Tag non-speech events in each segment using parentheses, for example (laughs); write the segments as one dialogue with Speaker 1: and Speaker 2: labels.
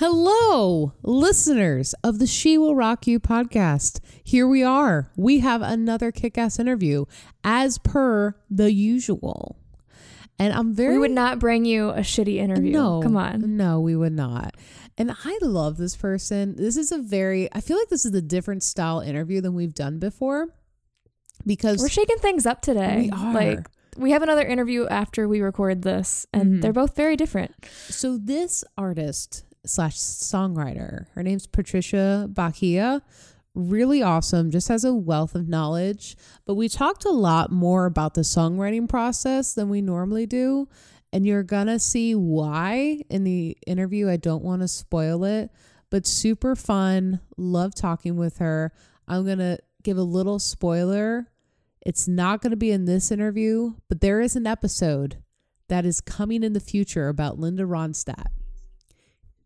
Speaker 1: Hello, listeners of the She Will Rock You podcast. Here we are. We have another kick ass interview as per the usual. And I'm very.
Speaker 2: We would not bring you a shitty interview.
Speaker 1: No.
Speaker 2: Come on.
Speaker 1: No, we would not. And I love this person. This is a very, I feel like this is a different style interview than we've done before because
Speaker 2: We're shaking things up today.
Speaker 1: We are.
Speaker 2: Like we have another interview after we record this, and
Speaker 1: Mhm.
Speaker 2: they're both very different.
Speaker 1: So this artist slash songwriter, her name's Patricia Bahia. Really awesome, just has a wealth of knowledge. But we talked a lot more about the songwriting process than we normally do. And you're gonna see why in the interview. I don't want to spoil it, but super fun. Love talking with her. I'm gonna give a little spoiler. It's not gonna be in this interview, but there is an episode that is coming in the future about Linda Ronstadt.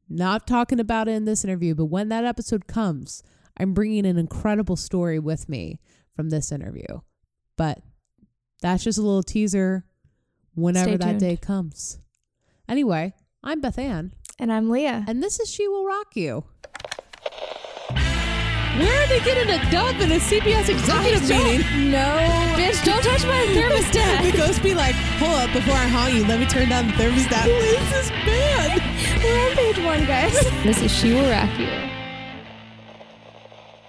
Speaker 1: Not talking about it in this interview, but when that episode comes, I'm bringing an incredible story with me from this interview. But that's just a little teaser whenever that day comes. Anyway, I'm Beth Ann,
Speaker 2: And I'm Leah.
Speaker 1: and this is She Will Rock You. Where are they getting a dub in a CBS executive meeting?
Speaker 2: No, bitch, don't touch my (laughs) thermostat.
Speaker 1: The ghost be like, hold up, before I haunt you, let me turn down the thermostat. Who is this band?
Speaker 2: We're on page one, guys. (laughs) This is She Will Rock You.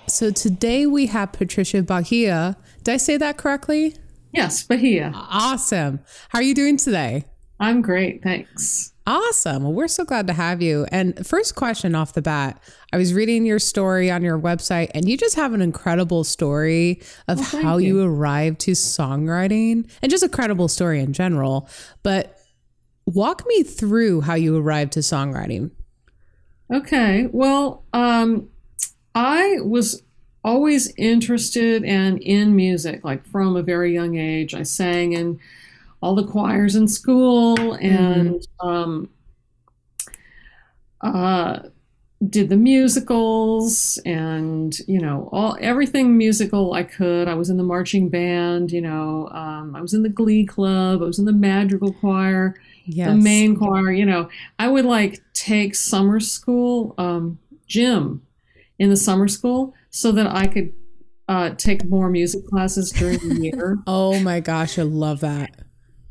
Speaker 1: So today we have Patricia Bahia. Did I say that correctly?
Speaker 3: Yes, Bahia.
Speaker 1: Awesome. How are you doing today?
Speaker 3: I'm great, thanks.
Speaker 1: Awesome. Well, we're so glad to have you. And first question off the bat, I was reading your story on your website, and you just have an incredible story of
Speaker 3: Oh, thank
Speaker 1: how you.
Speaker 3: you.
Speaker 1: arrived to songwriting and just a credible story in general. But walk me through how you arrived to songwriting.
Speaker 3: Okay, well, um, I was always interested and in music, like from a very young age. I sang in all the choirs in school and um, uh, did the musicals and you know all everything musical I could. I was in the marching band, you know. Um, I was in the Glee Club. I was in the Madrigal Choir.
Speaker 1: Yes.
Speaker 3: the main choir you know i would like take summer school um, gym in the summer school so that i could uh, take more music classes during the year (laughs)
Speaker 1: Oh my gosh, I love that.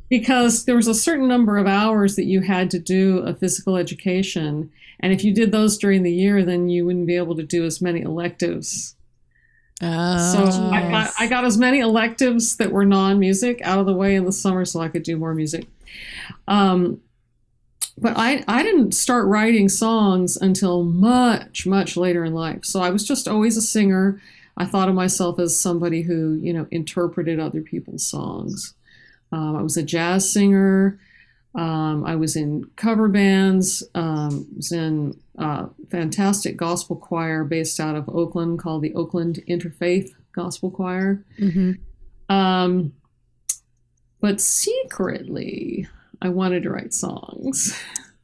Speaker 3: because there was a certain number of hours that you had to do a physical education and if you did those during the year then you wouldn't be able to do as many electives
Speaker 1: Oh,
Speaker 3: so I got, I got as many electives that were non-music out of the way in the summer so I could do more music. Um, but I, I didn't start writing songs until much, much later in life. So I was just always a singer. I thought of myself as somebody who, you know, interpreted other people's songs. Um, I was a jazz singer. Um, I was in cover bands. Um, was in a fantastic gospel choir based out of Oakland called the Oakland Interfaith Gospel Choir.
Speaker 1: Mhm.
Speaker 3: Um, but secretly, I wanted to write songs.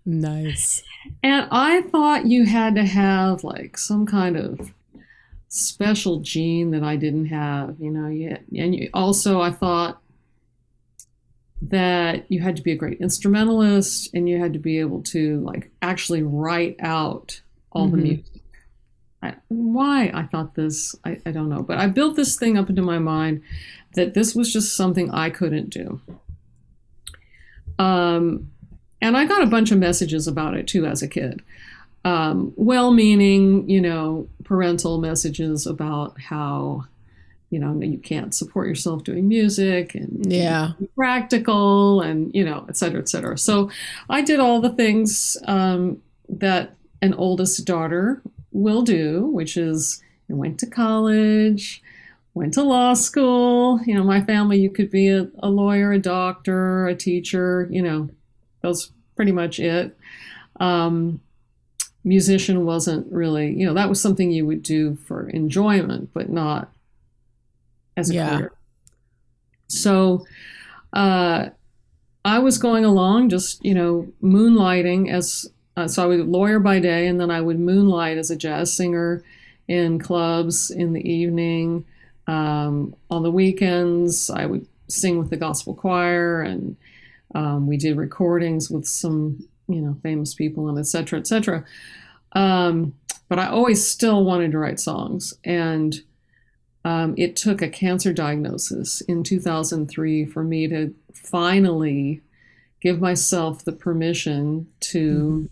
Speaker 1: nice.
Speaker 3: And I thought you had to have like some kind of special gene that I didn't have, you know. Yet, and you, also, I thought that you had to be a great instrumentalist and you had to be able to like actually write out all the
Speaker 1: Mhm.
Speaker 3: music. I, why I thought this, I, I don't know, but I built this thing up into my mind that this was just something I couldn't do. Um, and I got a bunch of messages about it too as a kid. Um, well meaning, you know, parental messages about how, you know, you can't support yourself doing music and
Speaker 1: Yeah.
Speaker 3: practical and, you know, et cetera, et cetera. So I did all the things um, that an oldest daughter will do, which is I went to college, went to law school. You know, my family, you could be a, a lawyer, a doctor, a teacher, you know, that's pretty much it. Um, musician wasn't really, you know, that was something you would do for enjoyment, but not as a
Speaker 1: Yeah.
Speaker 3: career. So uh, I was going along just, you know, moonlighting as, uh, so I a lawyer by day, and then I would moonlight as a jazz singer in clubs in the evening. Um, on the weekends, I would sing with the gospel choir, and um, we did recordings with some, you know, famous people, and et cetera, et cetera. Um, but I always still wanted to write songs. And um, it took a cancer diagnosis in 2003 for me to finally give myself the permission to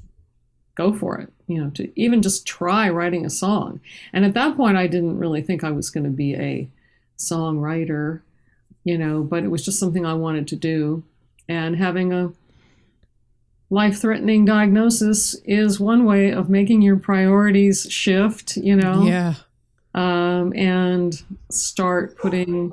Speaker 3: go for it, you know, to even just try writing a song. And at that point, I didn't really think I was going to be a songwriter, you know, but it was just something I wanted to do. And having a life threatening diagnosis is one way of making your priorities shift, you know,
Speaker 1: Yeah.
Speaker 3: um, and start putting.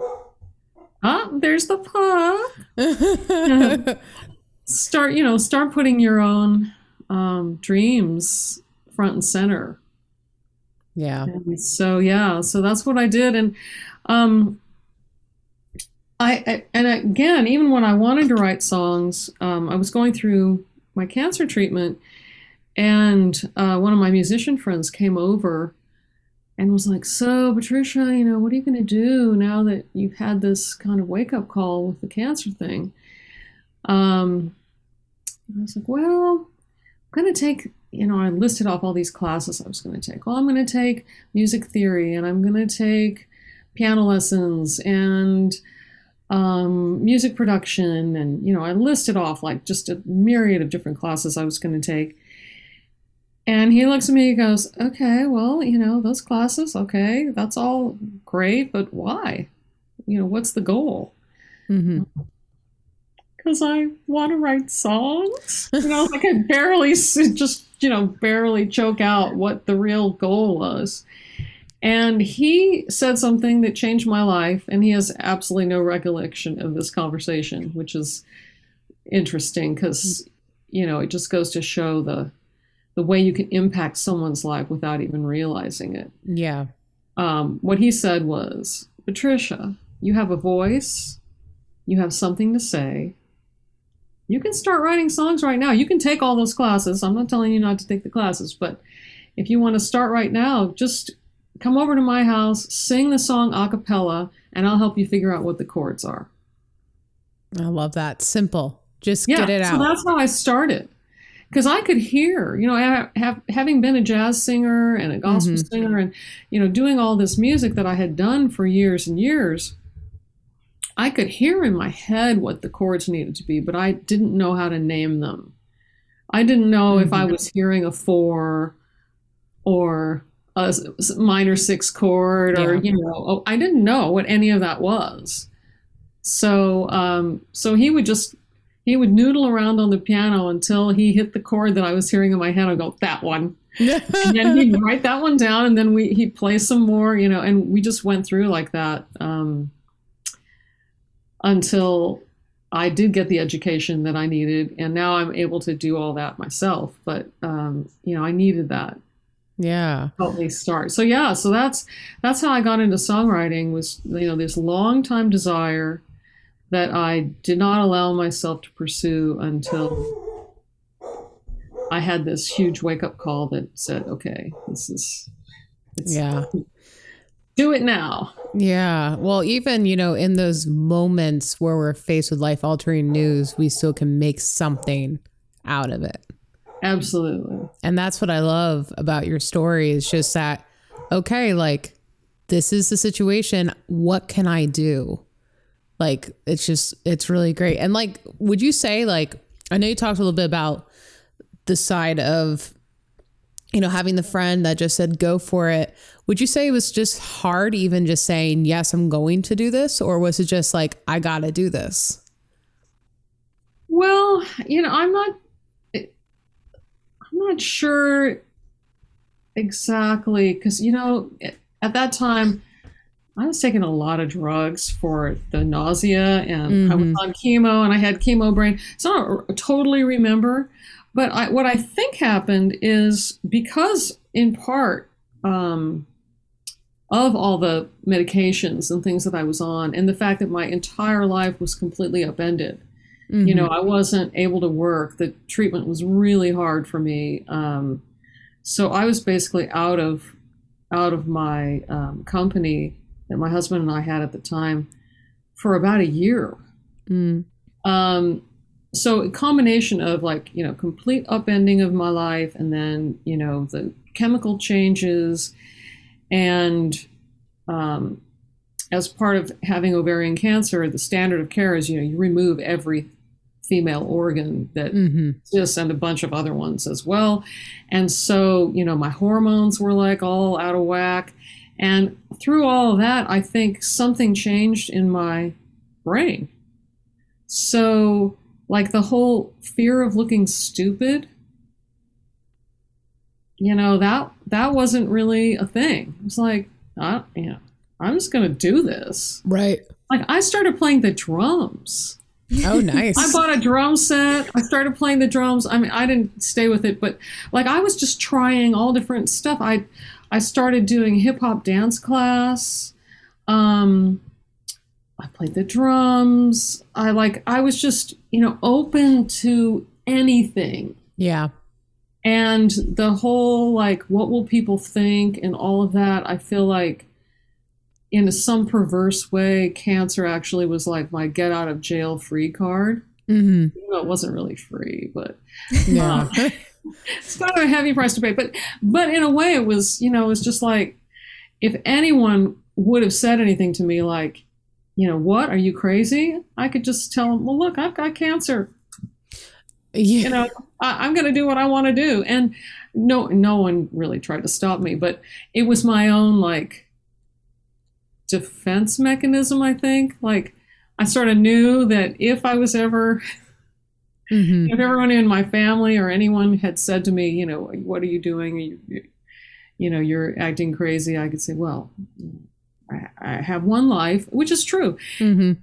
Speaker 3: Ah, there's the paw. (laughs) (laughs) Start, you know, start putting your own um, dreams front and center.
Speaker 1: yeah.
Speaker 3: And so yeah, so that's what I did, and um, I, I and again, even when I wanted to write songs, um, I was going through my cancer treatment, and uh, one of my musician friends came over and was like, "So, Patricia, you know, what are you going to do now that you've had this kind of wake up call with the cancer thing?" Um, I was like, "Well, going to take." You know, I listed off all these classes I was going to take. Well, I'm going to take music theory, and I'm going to take piano lessons and um, music production, and you know, I listed off like just a myriad of different classes I was going to take. And he looks at me and goes, Okay, well, you know, those classes, okay, that's all great, but why? You know, what's the goal?
Speaker 1: hmm
Speaker 3: Because I want to write songs. You know, like I could barely just, you know, barely choke out what the real goal was. And he said something that changed my life, and he has absolutely no recollection of this conversation, which is interesting because, you know, it just goes to show the the way you can impact someone's life without even realizing it.
Speaker 1: Yeah.
Speaker 3: Um, what he said was, Patricia, you have a voice, you have something to say. You can start writing songs right now. You can take all those classes. I'm not telling you not to take the classes, but if you want to start right now, just come over to my house, sing the song a cappella, and I'll help you figure out what the chords are.
Speaker 1: I love that. Simple. Just
Speaker 3: Yeah,
Speaker 1: get it out.
Speaker 3: so that's how I started. Because I could hear, you know, I have, having been a jazz singer and a gospel
Speaker 1: Mhm.
Speaker 3: singer, and you know, doing all this music that I had done for years and years, I could hear in my head what the chords needed to be, but I didn't know how to name them. I didn't know if I
Speaker 1: Mhm.
Speaker 3: was hearing a four or a minor six chord, or
Speaker 1: Yeah.
Speaker 3: you know, oh, I didn't know what any of that was. So, um, so he would just he would noodle around on the piano until he hit the chord that I was hearing in my head. I'd go, that one. And then he'd (laughs) write that one down and then we he'd play some more, you know, and we just went through like that um, until I did get the education that I needed. And now I'm able to do all that myself. But, um, you know, I needed that
Speaker 1: yeah.
Speaker 3: help me start. So yeah, so that's that's how I got into songwriting was you know this long time desire that I did not allow myself to pursue until I had this huge wake up call that said, okay, this is
Speaker 1: Yeah.
Speaker 3: Do it now.
Speaker 1: Yeah. Well, even, you know, in those moments where we're faced with life altering news, we still can make something out of it.
Speaker 3: Absolutely.
Speaker 1: And that's what I love about your story is just that, okay, like, this is the situation. What can I do? Like, it's just, it's really great. And, like, would you say, like, I know you talked a little bit about the side of, you know, having the friend that just said, go for it. Would you say it was just hard, even just saying, yes, I'm going to do this? Or was it just like, I got to do this?
Speaker 3: Well, you know, I'm not I'm not sure exactly because you know at that time I was taking a lot of drugs for the nausea and I was
Speaker 1: Mhm.
Speaker 3: on chemo and I had chemo brain. So I don't totally remember, but I, what I think happened is because in part um, of all the medications and things that I was on and the fact that my entire life was completely upended you know i wasn't able to work the treatment was really hard for me um, so i was basically out of out of my um, company that my husband and i had at the time for about a year
Speaker 1: Mm.
Speaker 3: um, so a combination of like you know complete upending of my life and then you know the chemical changes and um, as part of having ovarian cancer the standard of care is you know you remove every female organ that
Speaker 1: hmm
Speaker 3: exists and a bunch of other ones as well. And so you know my hormones were like all out of whack. And through all of that i think something changed in my brain. So like the whole fear of looking stupid you know that that wasn't really a thing it's like I, you know i'm just gonna do this
Speaker 1: Right.
Speaker 3: like i started playing the drums
Speaker 1: Oh, (laughs) nice.
Speaker 3: I bought a drum set. I started playing the drums. I mean, I didn't stay with it, but like I was just trying all different stuff. I I started doing hip hop dance class. Um I played the drums. I like I was just, you know, open to anything.
Speaker 1: yeah.
Speaker 3: And the whole like what will people think and all of that, I feel like in some perverse way, cancer actually was like my get out of jail free card.
Speaker 1: hmm
Speaker 3: though it wasn't really free, but
Speaker 1: Yeah. (laughs) (laughs)
Speaker 3: it's kind of a heavy price to pay. But but in a way, it was you know it was just like if anyone would have said anything to me like, you know, what are you crazy? I could just tell them, well, look, I've got cancer.
Speaker 1: yeah.
Speaker 3: You know, I, I'm going to do what I want to do, and no no one really tried to stop me. But it was my own like defense mechanism. I think like. I sort of knew that if I was ever
Speaker 1: hmm
Speaker 3: if everyone in my family or anyone had said to me, you know, what are you doing? You, you, you know, you're acting crazy. I could say, well, I, have one life, which is true,
Speaker 1: hmm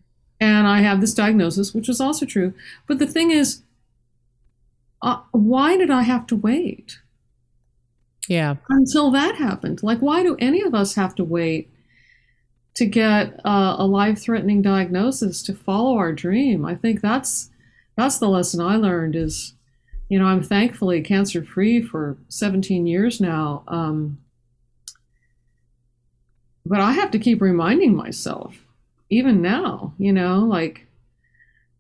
Speaker 3: and I have this diagnosis, which is also true. But the thing is, uh, why did I have to wait
Speaker 1: Yeah.
Speaker 3: until that happened? Like, why do any of us have to wait? To get uh, a life-threatening diagnosis to follow our dream, I think that's that's the lesson I learned is, you know, I'm thankfully cancer free for 17 years now. Um, but I have to keep reminding myself, even now, you know, like,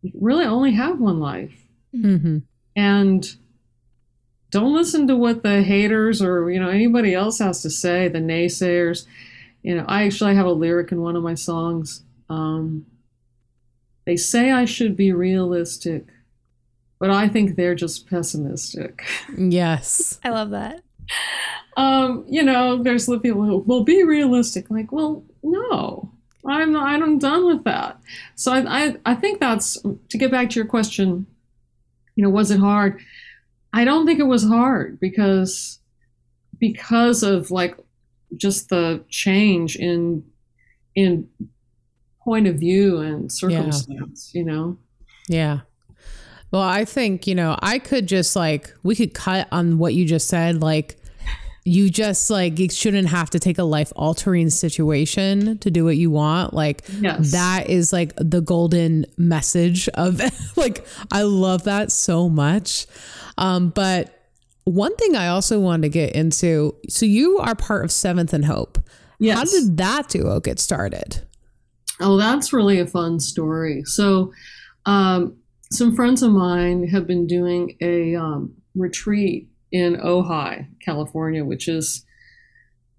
Speaker 3: you really only have one life.
Speaker 1: hmm
Speaker 3: And don't listen to what the haters or, you know, anybody else has to say, the naysayers. You know, I actually have a lyric in one of my songs. Um, they say I should be realistic, but I think they're just pessimistic. (laughs)
Speaker 1: Yes.
Speaker 2: I love that.
Speaker 3: Um, you know, there's the people who will be realistic. Like, well, no, I'm not, I'm done with that. So I, I, I think that's to get back to your question. You know, was it hard? I don't think it was hard because because of like just the change in in point of view and circumstance. You know.
Speaker 1: Yeah. Well, I think, you know, I could just like, we could cut on what you just said. Like, you just like, you shouldn't have to take a life altering situation to do what you want. Like,
Speaker 3: Yes.
Speaker 1: that is like the golden message of (laughs) like, I love that so much. Um, but one thing I also wanted to get into so you are part of Seventh and Hope.
Speaker 3: Yes.
Speaker 1: How did that duo get started?
Speaker 3: Oh, that's really a fun story. So, um, some friends of mine have been doing a um, retreat in Ojai, California, which is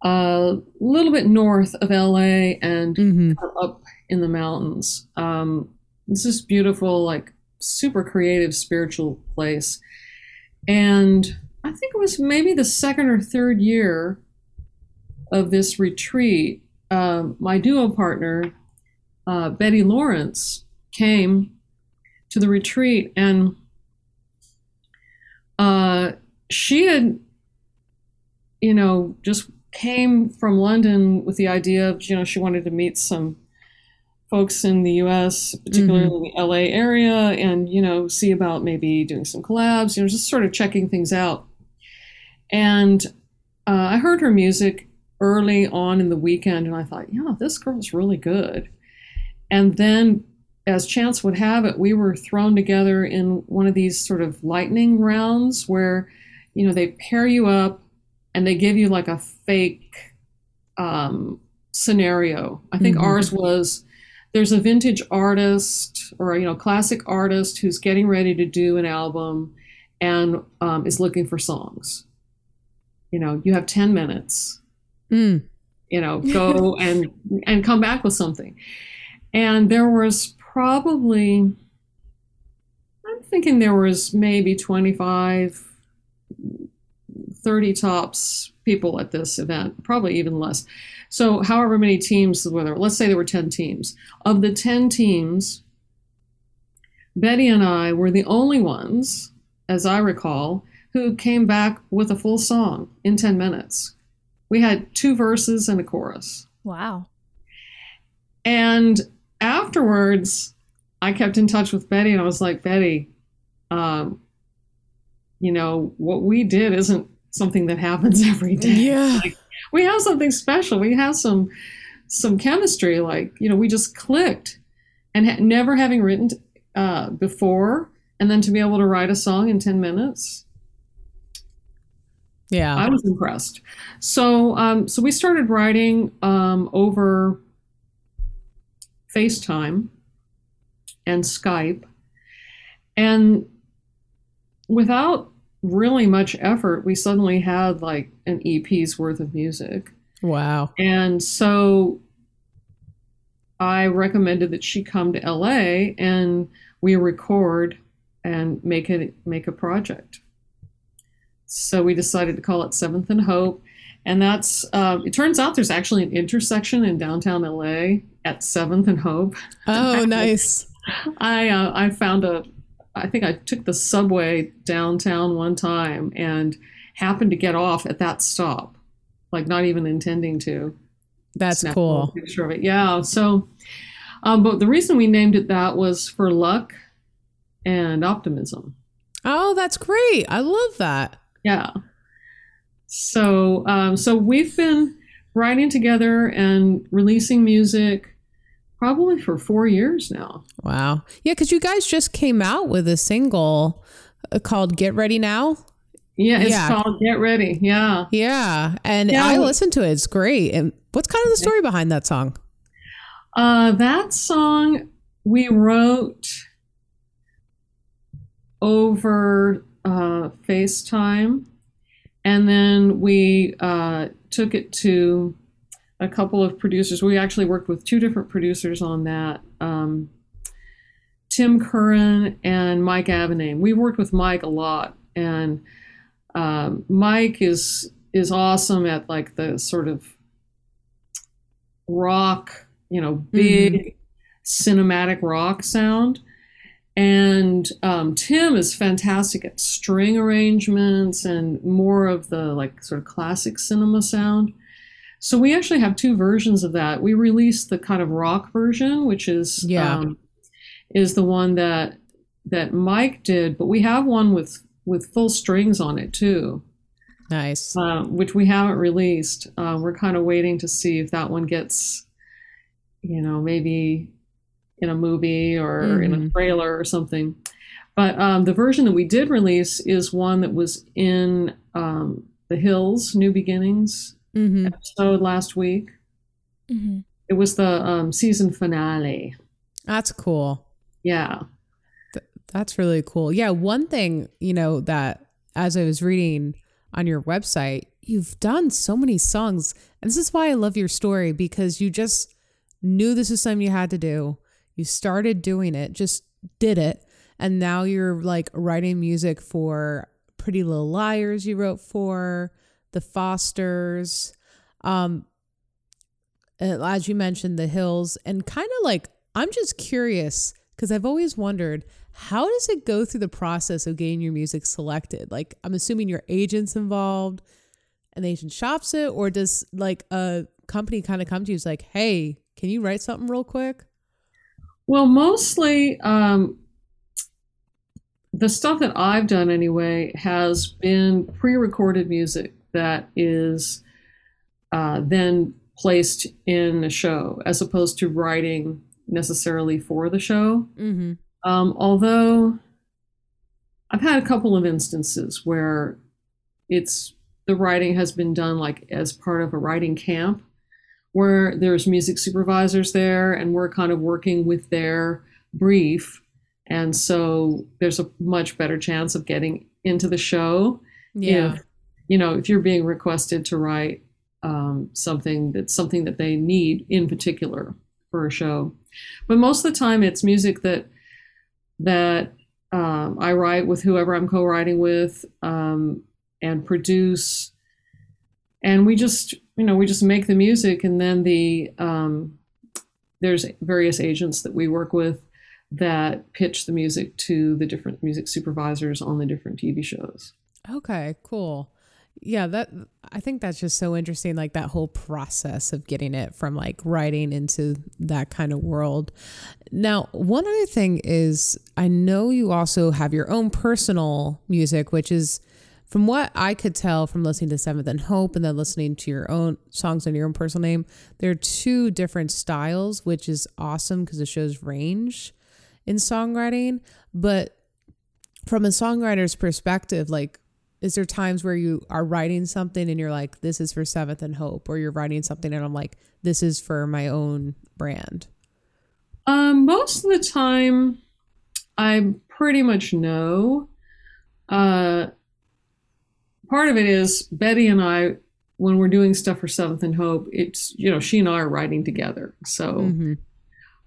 Speaker 3: a little bit north of LA and
Speaker 1: hmm
Speaker 3: up in the mountains. Um, it's this beautiful, like super creative, spiritual place. And I think it was maybe the second or third year of this retreat. Um, my duo partner, uh, Betty Lawrence, came to the retreat and uh, she had, you know, just came from London with the idea of, you know, she wanted to meet some folks in the US, particularly in the LA area, and, you know, see about maybe doing some collabs, you know, just sort of checking things out. And uh, I heard her music early on in the weekend, and I thought, yeah, this girl's really good. And then, as chance would have it, we were thrown together in one of these sort of lightning rounds where, you know, they pair you up and they give you like a fake um, scenario. I think
Speaker 1: Mhm.
Speaker 3: ours was there's a vintage artist or you know classic artist who's getting ready to do an album and um, is looking for songs. You know, you have ten minutes.
Speaker 1: Mm.
Speaker 3: You know, go (laughs) and and come back with something. And there was probably, I'm thinking there was maybe 25, 30 tops people at this event, probably even less. So, however many teams were there, let's say there were 10 teams. Of the 10 teams, Betty and I were the only ones, as I recall, who came back with a full song in 10 minutes. We had two verses and a chorus.
Speaker 2: Wow.
Speaker 3: And afterwards, I kept in touch with Betty and I was like, Betty, um, you know, what we did isn't something that happens (laughs) every day.
Speaker 1: Yeah.
Speaker 3: Like, we have something special. We have some some chemistry. Like, you know, we just clicked. And ha- never having written uh, before, and then to be able to write a song in 10 minutes,
Speaker 1: Yeah.
Speaker 3: I was impressed. So, um, so we started writing um, over FaceTime and Skype, and without really much effort, we suddenly had like an EP's worth of music.
Speaker 1: wow.
Speaker 3: And so I recommended that she come to LA and we record and make it make a project. So we decided to call it Seventh and Hope, and that's um, it. Turns out there's actually an intersection in downtown LA at Seventh and Hope.
Speaker 1: Oh, (laughs) nice.
Speaker 3: I uh, I found a I think I took the subway downtown one time and happened to get off at that stop, like not even intending to
Speaker 1: That's cool.
Speaker 3: Picture of it. Yeah. So, um, but the reason we named it that was for luck and optimism.
Speaker 1: Oh, that's great. I love that.
Speaker 3: Yeah. So, um, so we've been writing together and releasing music probably for four years now.
Speaker 1: Wow. Yeah, because you guys just came out with a single uh, called Get Ready Now.
Speaker 3: Yeah, it's
Speaker 1: Yeah.
Speaker 3: called Get Ready. Yeah.
Speaker 1: Yeah. And
Speaker 3: Yeah.
Speaker 1: I listened to it. It's great. And what's kind of the story behind that song?
Speaker 3: Uh, that song we wrote over uh, FaceTime, and then we uh, took it to a couple of producers. We actually worked with two different producers on that. Um, Tim Curran and Mike Avename. We worked with Mike a lot, and um, Mike is is awesome at like the sort of rock, you know, big cinematic rock sound. And um, Tim is fantastic at string arrangements and more of the like sort of classic cinema sound. So we actually have two versions of that. We released the kind of rock version, which is
Speaker 1: Yeah.
Speaker 3: um, is the one that that Mike did, but we have one with with full strings on it too
Speaker 1: Nice.
Speaker 3: uh, which we haven't released. Uh, we're kind of waiting to see if that one gets, you know, maybe in a movie or in a
Speaker 1: Mhm.
Speaker 3: trailer or something. But um, the version that we did release is one that was in um, The Hills, New Beginnings
Speaker 1: hmm
Speaker 3: episode last week.
Speaker 2: hmm
Speaker 3: It was the um, season finale.
Speaker 1: That's cool.
Speaker 3: Yeah.
Speaker 1: That's really cool. Yeah. One thing, you know, that as I was reading on your website, you've done so many songs. And this is why I love your story because you just knew this is something you had to do. You started doing it, just did it. And now you're like writing music for Pretty Little Liars, you wrote for The Fosters. Um, as you mentioned, The Hills. And kind of like, I'm just curious because I've always wondered how does it go through the process of getting your music selected? Like, I'm assuming your agent's involved and the agent shops it, or does like a company kind of come to you and like, hey, can you write something real quick?
Speaker 3: Well, mostly um, the stuff that I've done anyway has been pre recorded music that is uh, then placed in a show as opposed to writing necessarily for the show.
Speaker 1: Mm-hmm.
Speaker 3: Um, although I've had a couple of instances where it's the writing has been done like as part of a writing camp where there's music supervisors there and we're kind of working with their brief. And so there's a much better chance of getting into the show.
Speaker 1: Yeah.
Speaker 3: If, you know, if you're being requested to write um, something that's something that they need in particular for a show. But most of the time it's music that that um, I write with whoever I'm co-writing with um, and produce. And we just, you know, we just make the music, and then the um, there's various agents that we work with that pitch the music to the different music supervisors on the different TV shows.
Speaker 1: Okay, cool. Yeah, that I think that's just so interesting like that whole process of getting it from like writing into that kind of world. Now, one other thing is I know you also have your own personal music which is from what I could tell from listening to Seventh and Hope and then listening to your own songs under your own personal name, there are two different styles, which is awesome because it shows range in songwriting. But from a songwriter's perspective, like, is there times where you are writing something and you're like, this is for Seventh and Hope, or you're writing something and I'm like, this is for my own brand?
Speaker 3: Um, most of the time, I pretty much know. Uh, part of it is Betty and I, when we're doing stuff for Seventh and Hope, it's you know she and I are writing together. So,
Speaker 1: Mhm.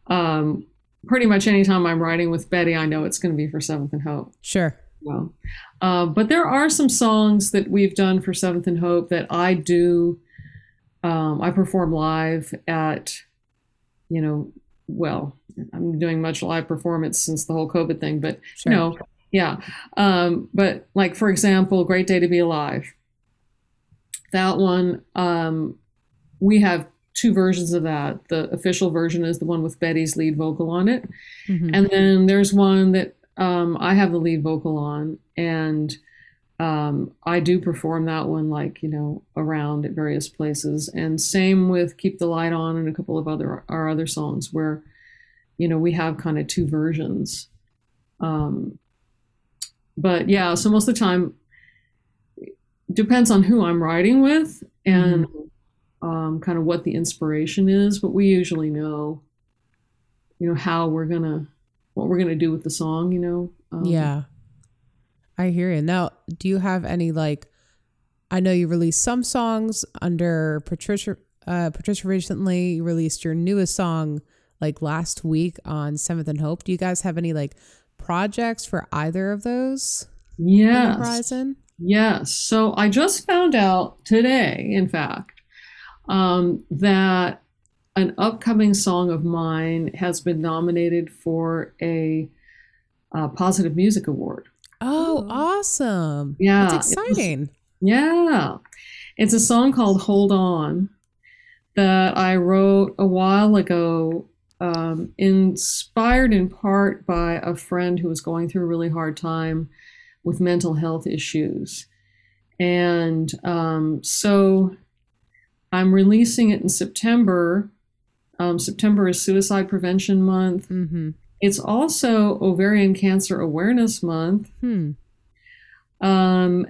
Speaker 3: um, pretty much anytime I'm writing with Betty, I know it's going to be for Seventh and Hope.
Speaker 1: Sure.
Speaker 3: Well, uh, but there are some songs that we've done for Seventh and Hope that I do. Um, I perform live at, you know, well, I'm doing much live performance since the whole COVID thing, but
Speaker 1: Sure.
Speaker 3: you know, yeah. Um, but like for example, "Great Day to Be Alive." That one, um, we have two versions of that. The official version is the one with Betty's lead vocal on it,
Speaker 1: Mhm.
Speaker 3: and then there's one that um, I have the lead vocal on, and um, I do perform that one like you know around at various places. And same with "Keep the Light On" and a couple of other our other songs where you know we have kind of two versions. Um, but yeah, so most of the time depends on who I'm writing with and um, kind of what the inspiration is. But we usually know, you know, how we're gonna what we're gonna do with the song. You know. Um,
Speaker 1: yeah. I hear you. Now, do you have any like I know you released some songs under Patricia uh Patricia recently you released your newest song like last week on Seventh and Hope. Do you guys have any like projects for either of those on the
Speaker 3: Yes.
Speaker 1: horizon?
Speaker 3: Yes. So I just found out today, in fact, um, that an upcoming song of mine has been nominated for a, uh positive music award.
Speaker 1: Oh, awesome.
Speaker 3: Yeah,
Speaker 1: That's
Speaker 3: it was-
Speaker 1: exciting.
Speaker 3: Yeah. It's a song called Hold On that I wrote a while ago, um, inspired in part by a friend who was going through a really hard time with mental health issues. And um, so I'm releasing it in September. Um, September is Suicide Prevention Month.
Speaker 1: mm-hmm.
Speaker 3: It's also Ovarian Cancer Awareness Month.
Speaker 1: Hmm.
Speaker 3: Um,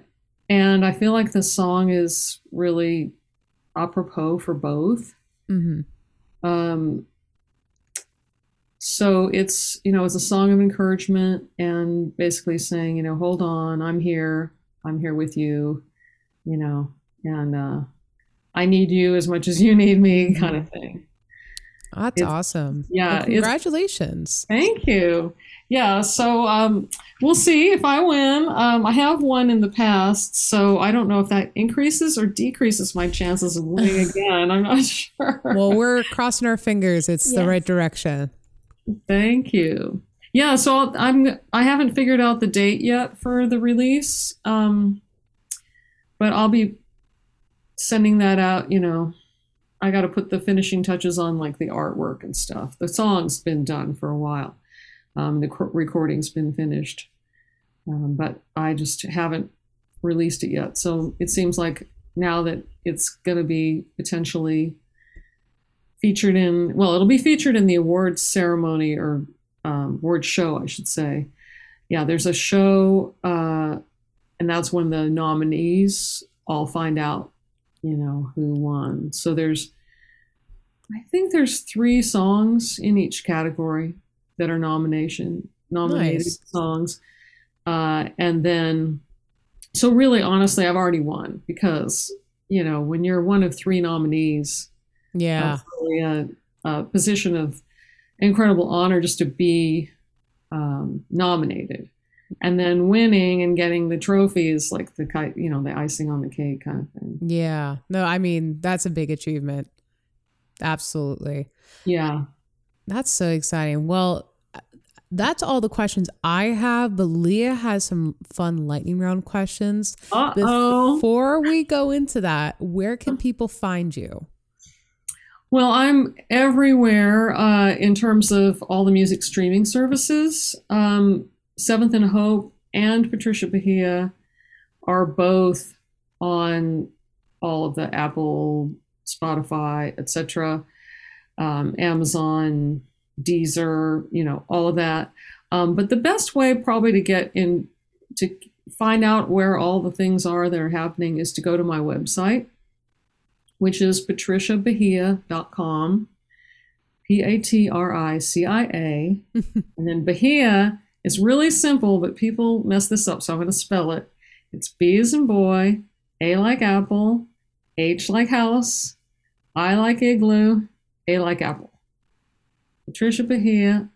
Speaker 3: and I feel like the song is really apropos for both.
Speaker 1: Mm-hmm.
Speaker 3: Um, so it's you know it's a song of encouragement and basically saying you know hold on I'm here I'm here with you you know and uh, I need you as much as you need me kind of thing.
Speaker 1: That's
Speaker 3: It's-
Speaker 1: awesome.
Speaker 3: yeah,
Speaker 1: Well, congratulations.
Speaker 3: Thank you. Yeah, so um, we'll see if I win. Um, I have won in the past, so I don't know if that increases or decreases my chances of winning (laughs) again. I'm not (laughs) sure.
Speaker 1: well, we're crossing our fingers. It's the right direction.
Speaker 3: Thank you. Yeah, so I'm I haven't figured out the date yet for the release, um, but I'll be sending that out. You know, I got to put the finishing touches on like the artwork and stuff. The song's been done for a while. Um, the recording's been finished, um, but I just haven't released it yet. So it seems like now that it's going to be potentially featured in well it'll be featured in the awards ceremony or um, award show i should say. Yeah there's a show uh, and that's when the nominees all find out you know who won. So there's I think there's three songs in each category that are nomination nominated
Speaker 1: Nice.
Speaker 3: songs, uh, and then so really, honestly, I've already won because you know when you're one of three nominees,
Speaker 1: Yeah.
Speaker 3: really a, a position of incredible honor just to be um, nominated. And then winning and getting the trophy is like the you know the icing on the cake kind of thing.
Speaker 1: Yeah. No, I mean, that's a big achievement. Absolutely.
Speaker 3: Yeah.
Speaker 1: That's so exciting. Well, that's all the questions I have, but Leah has some fun lightning round questions.
Speaker 3: Uh oh.
Speaker 1: Before we go into that, where can people find you?
Speaker 3: Well, I'm everywhere uh, in terms of all the music streaming services. Um, Seventh and Hope and Patricia Bahia are both on all of the Apple, Spotify, etc., um, Amazon, Deezer, you know, all of that. Um, but the best way probably to get in to find out where all the things are that are happening is to go to my website which is patriciabahia.com, P A T R I C I A. (laughs) And then Bahia is really simple, but people mess this up, so I'm going to spell it. It's B as in boy, A like apple, H like house, I like igloo, A like apple. Patricia Bahia,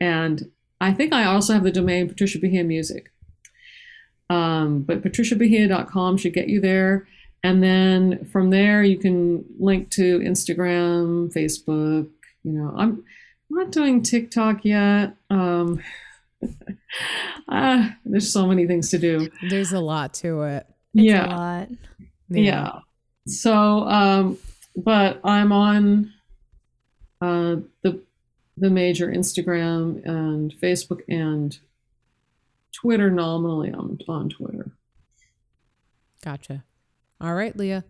Speaker 3: and I think I also have the domain Patricia Bahia Music. Um, but patriciabahia.com should get you there. And then from there, you can link to Instagram, Facebook. You know, I'm not doing TikTok yet. Um, (laughs) ah, there's so many things to do.
Speaker 1: There's a lot to it.
Speaker 2: It's
Speaker 3: yeah,
Speaker 2: a lot.
Speaker 3: yeah. So, um, but I'm on uh, the the major Instagram and Facebook and Twitter. Nominally, I'm on Twitter.
Speaker 1: Gotcha. All right, Leah.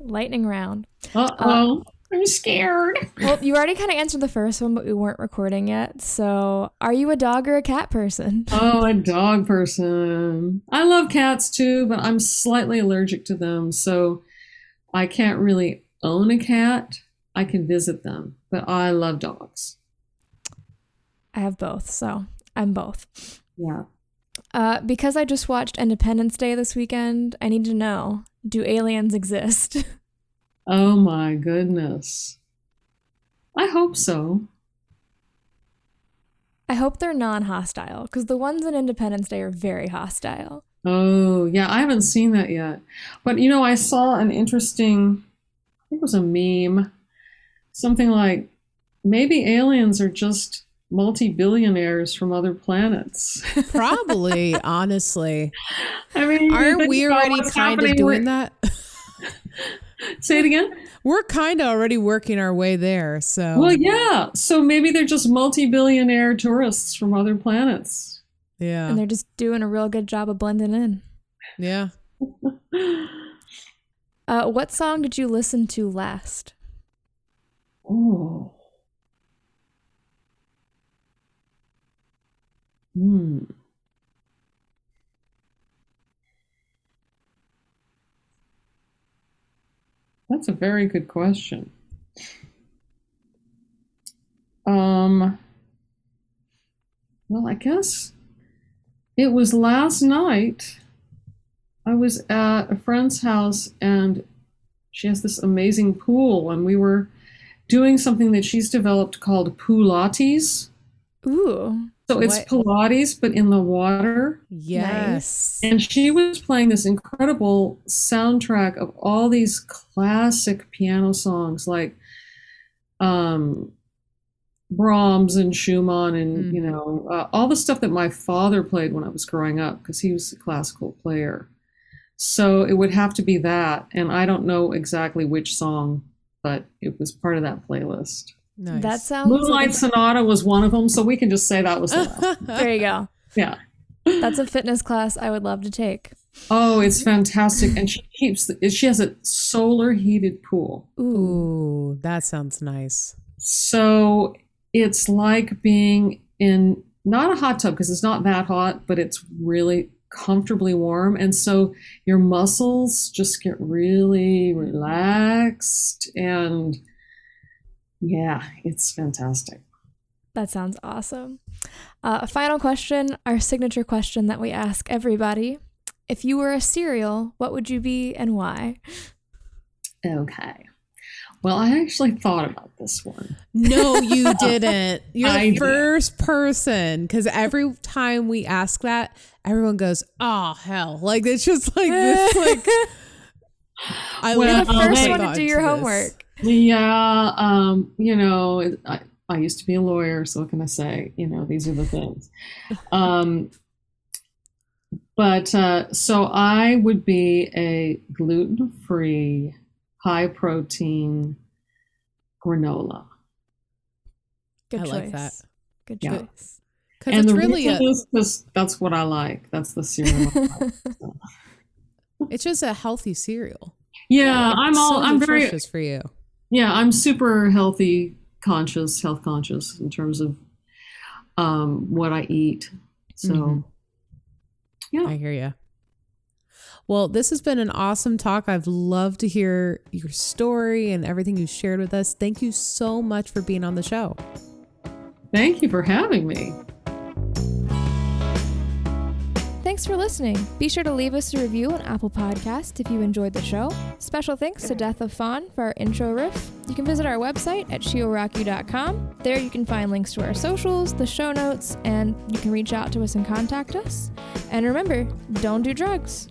Speaker 2: Lightning round.
Speaker 3: Uh oh, I'm scared.
Speaker 2: Well, you already kind of answered the first one, but we weren't recording yet. So, are you a dog or a cat person? (laughs)
Speaker 3: Oh, a dog person. I love cats too, but I'm slightly allergic to them, so I can't really own a cat. I can visit them, but I love dogs.
Speaker 2: I have both, so I'm both.
Speaker 3: Yeah.
Speaker 2: Uh, because I just watched Independence Day this weekend, I need to know do aliens exist? (laughs)
Speaker 3: Oh my goodness. I hope so.
Speaker 2: I hope they're non hostile because the ones in Independence Day are very hostile.
Speaker 3: Oh, yeah, I haven't seen that yet. But you know, I saw an interesting, I think it was a meme, something like maybe aliens are just multi billionaires from other planets. (laughs)
Speaker 1: Probably, honestly.
Speaker 3: I mean,
Speaker 1: Aren't we already kind of doing that? (laughs) (laughs)
Speaker 3: Say it again.
Speaker 1: We're kind of already working our way there. So,
Speaker 3: Well, yeah. So maybe they're just multi-billionaire tourists from other planets.
Speaker 1: yeah.
Speaker 2: And they're just doing a real good job of blending in.
Speaker 1: Yeah.
Speaker 2: Uh, what song did you listen to last?
Speaker 3: Oh. Hmm. That's a very good question. Um, well, I guess it was last night. I was at a friend's house and she has this amazing pool, and we were doing something that she's developed called Pilates.
Speaker 2: Ooh,
Speaker 3: So it's
Speaker 1: What?
Speaker 3: Pilates, but in the water.
Speaker 1: Yes.
Speaker 3: And she was playing this incredible soundtrack of all these classic piano songs like um, Brahms and Schumann and,
Speaker 1: Mm.
Speaker 3: you know, uh, all the stuff that my father played when I was growing up because he was a classical player. So it would have to be that. And I don't know exactly which song, but it was part of that playlist.
Speaker 1: Nice.
Speaker 2: that sounds
Speaker 3: Moonlight
Speaker 2: like
Speaker 3: Sonata was one of them, so we can just say that was the (laughs) last.
Speaker 2: there you go.
Speaker 3: Yeah.
Speaker 2: That's a fitness class I would love to take.
Speaker 3: Oh, it's fantastic. And she keeps, she has a solar heated pool.
Speaker 2: Ooh,
Speaker 1: Ooh, that sounds nice.
Speaker 3: So it's like being in not a hot tub because it's not that hot, but it's really comfortably warm. And so your muscles just get really relaxed and Yeah, it's fantastic.
Speaker 2: That sounds awesome. Uh, a final question, our signature question that we ask everybody. If you were a cereal, what would you be and why?
Speaker 3: Okay. Well, I actually thought about this one.
Speaker 1: No, you (laughs) didn't. You're
Speaker 3: I
Speaker 1: the
Speaker 3: did.
Speaker 1: first person because every time we ask that, everyone goes, "Oh hell!" Like it's just like this. Like (laughs) I
Speaker 3: Well,
Speaker 2: You're the
Speaker 3: Oh,
Speaker 2: first
Speaker 3: hey.
Speaker 2: one to do your homework.
Speaker 3: Yeah, um, you know, I, I used to be a lawyer, so what can I say? You know, these are the things. Um, but uh, so I would be a gluten free, high protein granola.
Speaker 2: Good
Speaker 1: I
Speaker 2: choice.
Speaker 1: like that.
Speaker 2: Good
Speaker 3: Yeah.
Speaker 2: choice.
Speaker 1: because
Speaker 3: And
Speaker 1: it's
Speaker 3: the
Speaker 1: really a,
Speaker 3: reason is 'cause that's what I like. That's the cereal. I like. (laughs)
Speaker 1: it's just a healthy cereal.
Speaker 3: yeah, I'm all
Speaker 1: so
Speaker 3: I'm very
Speaker 1: for you.
Speaker 3: Yeah i'm super healthy conscious health conscious in terms of um, what i eat so
Speaker 1: Mhm.
Speaker 3: yeah
Speaker 1: I hear you. Well, this has been an awesome talk. I've loved to hear your story and everything you shared with us. Thank you so much for being on the show.
Speaker 3: thank you for having me
Speaker 2: Thanks for listening. Be sure to leave us a review on Apple Podcast if you enjoyed the show. Special thanks to Death of Fawn for our intro riff. You can visit our website at shioroku.com. There you can find links to our socials, the show notes, and you can reach out to us and contact us. And remember, don't do drugs.